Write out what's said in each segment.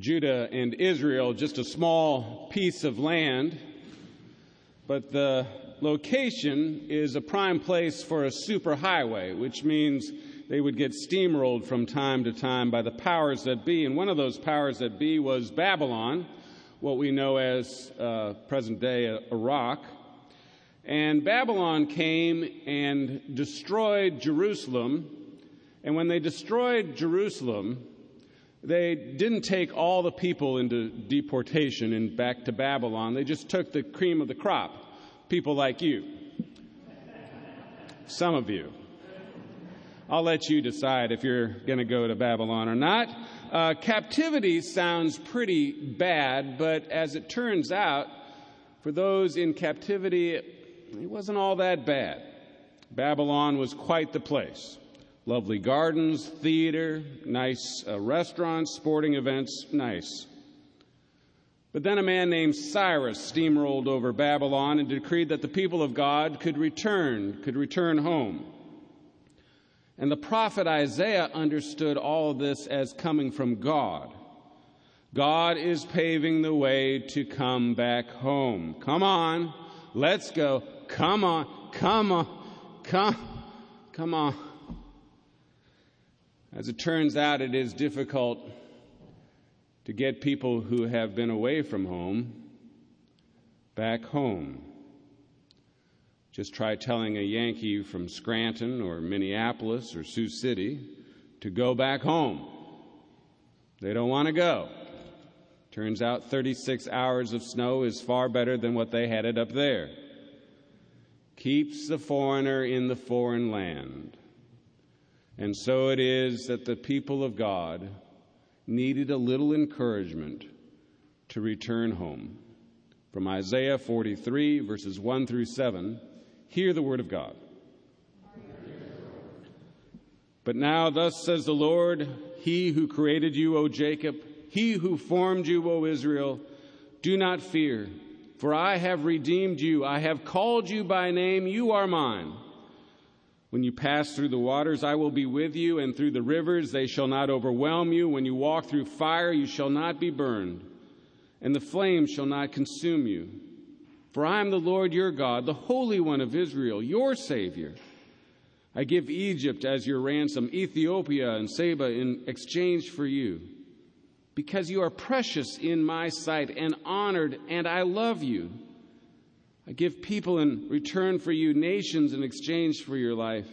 Judah and Israel just a small piece of land, but the location is a prime place for a superhighway, which means they would get steamrolled from time to time by the powers that be. And one of those powers that be was Babylon, what we know as uh, present day Iraq. And Babylon came and destroyed Jerusalem. And when they destroyed Jerusalem, they didn't take all the people into deportation and back to Babylon. They just took the cream of the crop, people like you. Some of you. I'll let you decide if you're going to go to Babylon or not. Uh, captivity sounds pretty bad, but as it turns out, for those in captivity, it wasn't all that bad. Babylon was quite the place lovely gardens, theater, nice uh, restaurants, sporting events, nice. But then a man named Cyrus steamrolled over Babylon and decreed that the people of God could return, could return home. And the prophet Isaiah understood all this as coming from God. God is paving the way to come back home. Come on, let's go. Come on, come on, come, come on. As it turns out, it is difficult to get people who have been away from home back home. Just try telling a Yankee from Scranton or Minneapolis or Sioux City to go back home. They don't want to go. Turns out 36 hours of snow is far better than what they had it up there. Keeps the foreigner in the foreign land. And so it is that the people of God needed a little encouragement to return home. From Isaiah 43, verses 1 through 7, hear the word of God. But now, thus says the Lord, He who created you, O Jacob, He who formed you, O Israel, do not fear, for I have redeemed you. I have called you by name. You are mine. When you pass through the waters, I will be with you, and through the rivers, they shall not overwhelm you. When you walk through fire, you shall not be burned, and the flame shall not consume you. For I am the Lord your God, the Holy One of Israel, your Savior. I give Egypt as your ransom, Ethiopia and Seba in exchange for you, because you are precious in my sight and honored, and I love you. I give people in return for you, nations in exchange for your life.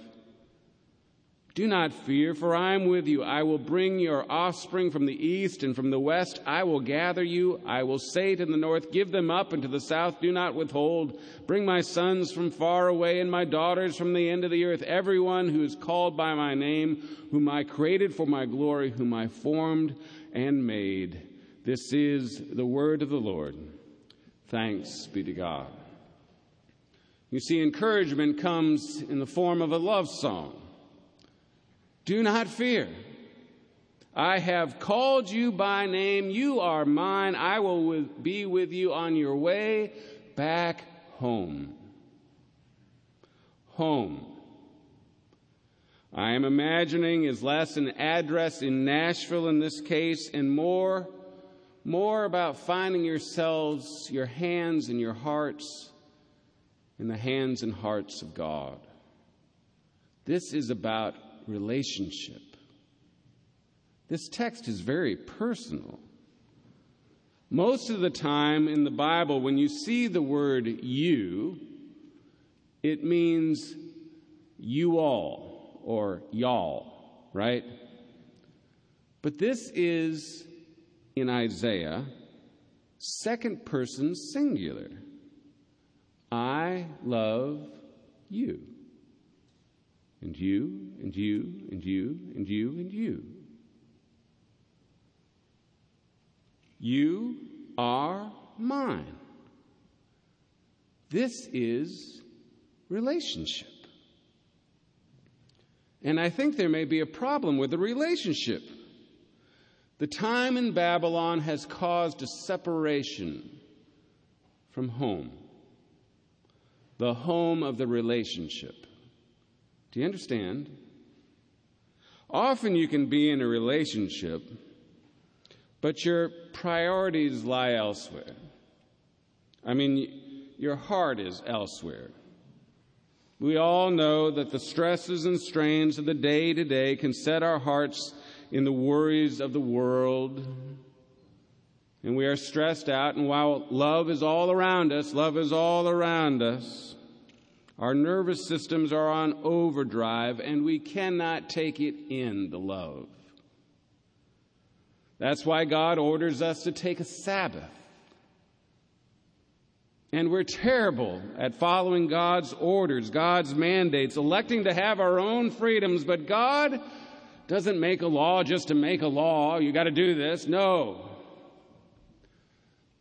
Do not fear, for I am with you. I will bring your offspring from the east and from the west. I will gather you. I will say to the north, Give them up, and to the south, Do not withhold. Bring my sons from far away and my daughters from the end of the earth. Everyone who is called by my name, whom I created for my glory, whom I formed and made. This is the word of the Lord. Thanks be to God. You see, encouragement comes in the form of a love song. Do not fear. I have called you by name. You are mine. I will be with you on your way back home. Home. I am imagining is less an address in Nashville in this case and more more about finding yourselves, your hands and your hearts in the hands and hearts of God. This is about relationship. This text is very personal. Most of the time in the Bible, when you see the word you, it means you all or y'all, right? But this is in Isaiah, second person singular. I love you. And you, and you, and you, and you, and you. You are mine. This is relationship. And I think there may be a problem with the relationship. The time in Babylon has caused a separation from home the home of the relationship. Do you understand? Often you can be in a relationship but your priorities lie elsewhere. I mean, your heart is elsewhere. We all know that the stresses and strains of the day to day can set our hearts in the worries of the world. And we are stressed out, and while love is all around us, love is all around us, our nervous systems are on overdrive, and we cannot take it in the love. That's why God orders us to take a Sabbath. And we're terrible at following God's orders, God's mandates, electing to have our own freedoms, but God doesn't make a law just to make a law. You got to do this. No.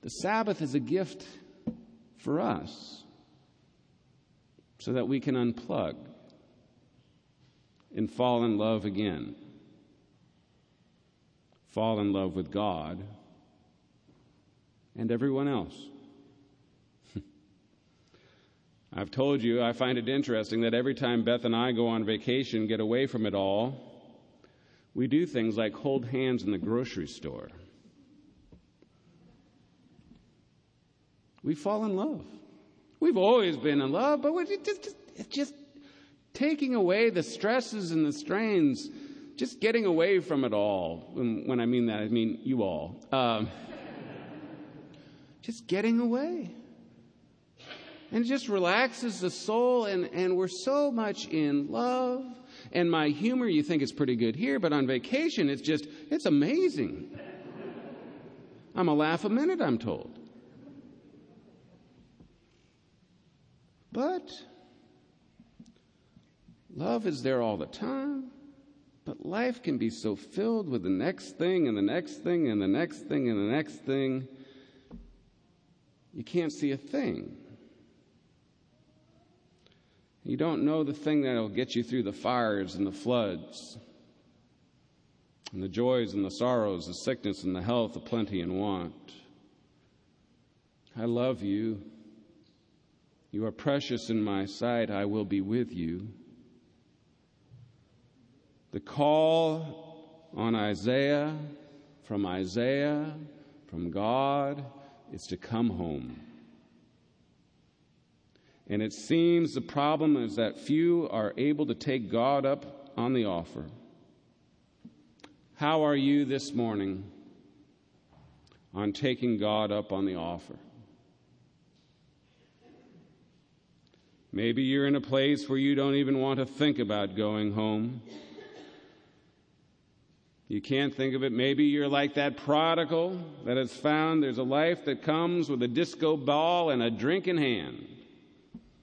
The Sabbath is a gift for us so that we can unplug and fall in love again. Fall in love with God and everyone else. I've told you, I find it interesting that every time Beth and I go on vacation, get away from it all, we do things like hold hands in the grocery store. We fall in love. We've always been in love, but we're just, just, taking away the stresses and the strains, just getting away from it all. When, when I mean that, I mean you all. Um, just getting away. And it just relaxes the soul, and, and we're so much in love. And my humor, you think is pretty good here, but on vacation, it's just, it's amazing. I'm a laugh a minute, I'm told. But love is there all the time. But life can be so filled with the next thing and the next thing and the next thing and the next thing, you can't see a thing. You don't know the thing that'll get you through the fires and the floods, and the joys and the sorrows, the sickness and the health, the plenty and want. I love you. You are precious in my sight. I will be with you. The call on Isaiah, from Isaiah, from God, is to come home. And it seems the problem is that few are able to take God up on the offer. How are you this morning on taking God up on the offer? Maybe you're in a place where you don't even want to think about going home. You can't think of it. Maybe you're like that prodigal that has found there's a life that comes with a disco ball and a drink in hand.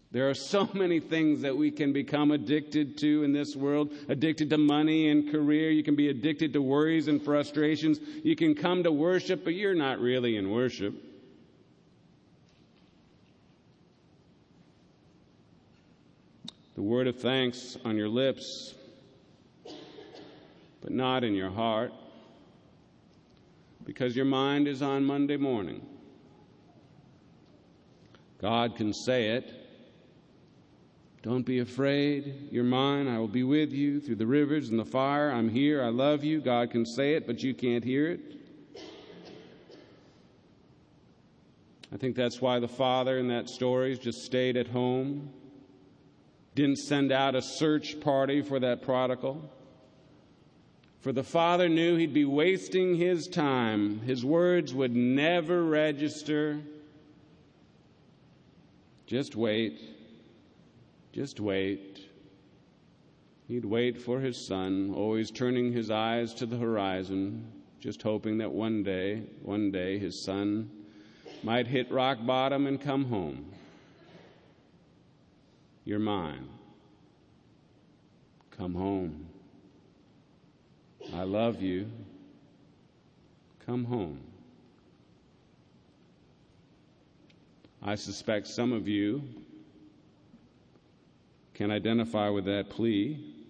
There are so many things that we can become addicted to in this world addicted to money and career. You can be addicted to worries and frustrations. You can come to worship, but you're not really in worship. The word of thanks on your lips, but not in your heart, because your mind is on Monday morning. God can say it don't be afraid. You're mine. I will be with you through the rivers and the fire. I'm here. I love you. God can say it, but you can't hear it. I think that's why the father in that story just stayed at home, didn't send out a search party for that prodigal. For the father knew he'd be wasting his time. His words would never register. Just wait. Just wait. He'd wait for his son, always turning his eyes to the horizon, just hoping that one day, one day, his son might hit rock bottom and come home. You're mine. Come home. I love you. Come home. I suspect some of you can identify with that plea.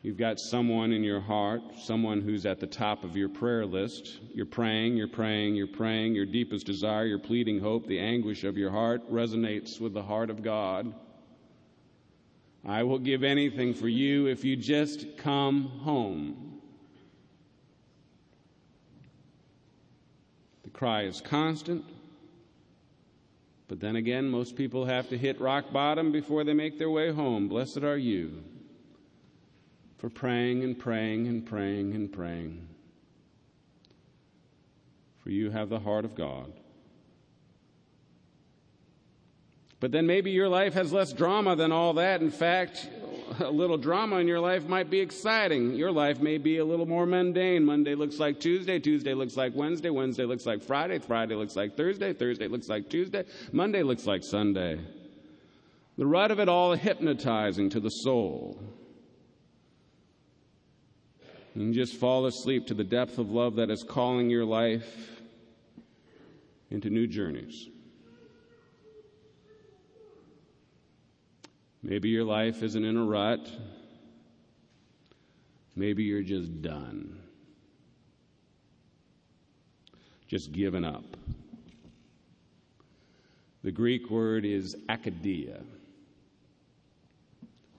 You've got someone in your heart, someone who's at the top of your prayer list. You're praying, you're praying, you're praying. Your deepest desire, your pleading hope, the anguish of your heart resonates with the heart of God. I will give anything for you if you just come home. The cry is constant. But then again, most people have to hit rock bottom before they make their way home. Blessed are you for praying and praying and praying and praying. For you have the heart of God. But then maybe your life has less drama than all that. In fact, a little drama in your life might be exciting. Your life may be a little more mundane. Monday looks like Tuesday, Tuesday looks like Wednesday, Wednesday looks like Friday, Friday looks like Thursday, Thursday looks like Tuesday, Monday looks like Sunday. The rut of it all hypnotizing to the soul. You just fall asleep to the depth of love that is calling your life into new journeys. Maybe your life isn't in a rut. Maybe you're just done. Just given up. The Greek word is acedia.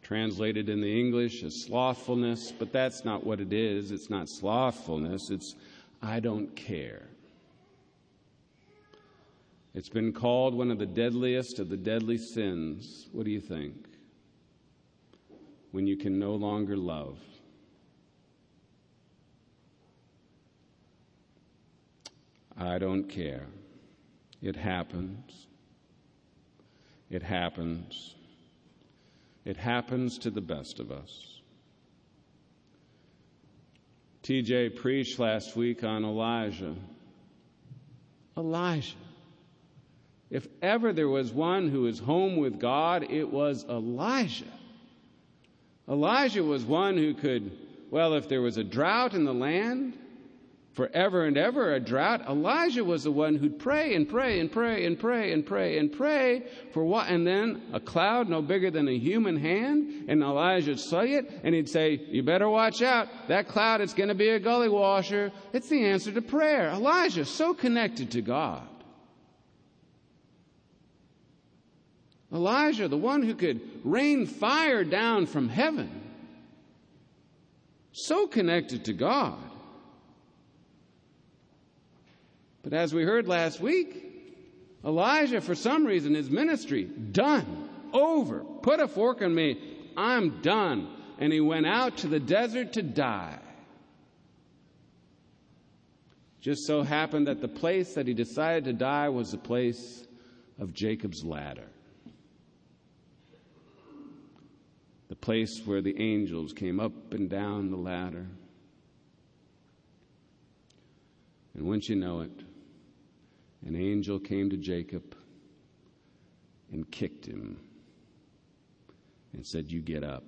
Translated in the English as slothfulness, but that's not what it is. It's not slothfulness, it's I don't care. It's been called one of the deadliest of the deadly sins. What do you think? When you can no longer love. I don't care. It happens. It happens. It happens to the best of us. TJ preached last week on Elijah. Elijah. If ever there was one who was home with God, it was Elijah. Elijah was one who could, well, if there was a drought in the land, forever and ever a drought, Elijah was the one who'd pray and pray and pray and pray and pray and pray for what? And then a cloud no bigger than a human hand, and Elijah'd see it, and he'd say, You better watch out. That cloud it's going to be a gully washer. It's the answer to prayer. Elijah, so connected to God. Elijah, the one who could rain fire down from heaven, so connected to God. But as we heard last week, Elijah, for some reason, his ministry, done, over, put a fork in me, I'm done. And he went out to the desert to die. Just so happened that the place that he decided to die was the place of Jacob's ladder. the place where the angels came up and down the ladder. And once you know it, an angel came to Jacob and kicked him and said, You get up.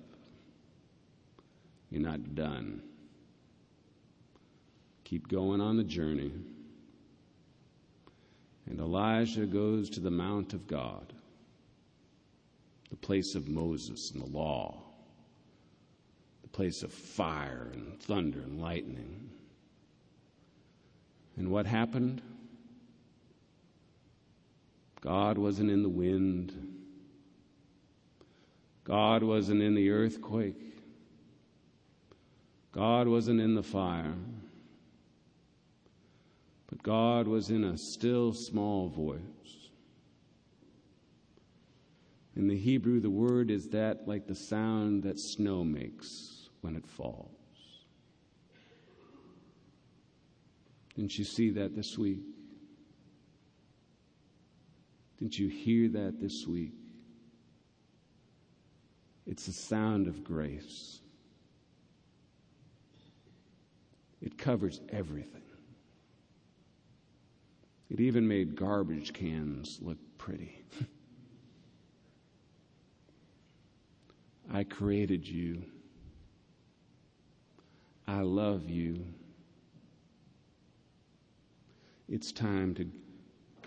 You're not done. Keep going on the journey. And Elijah goes to the Mount of God the place of Moses and the law, the place of fire and thunder and lightning. And what happened? God wasn't in the wind. God wasn't in the earthquake. God wasn't in the fire. But God was in a still small voice. In the Hebrew, the word is that like the sound that snow makes when it falls. Didn't you see that this week? Didn't you hear that this week? It's the sound of grace. It covers everything. It even made garbage cans look pretty. I created you. I love you. It's time to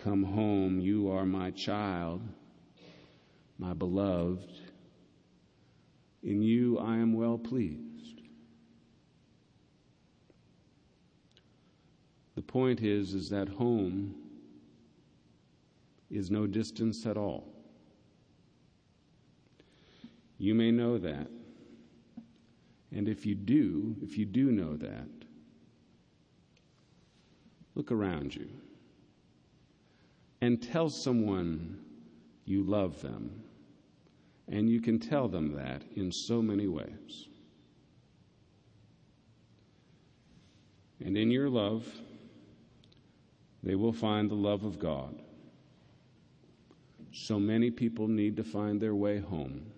come home. You are my child, my beloved. In you I am well pleased. The point is is that home is no distance at all. You may know that. And if you do, if you do know that, look around you. And tell someone you love them. And you can tell them that in so many ways. And in your love, they will find the love of God. So many people need to find their way home.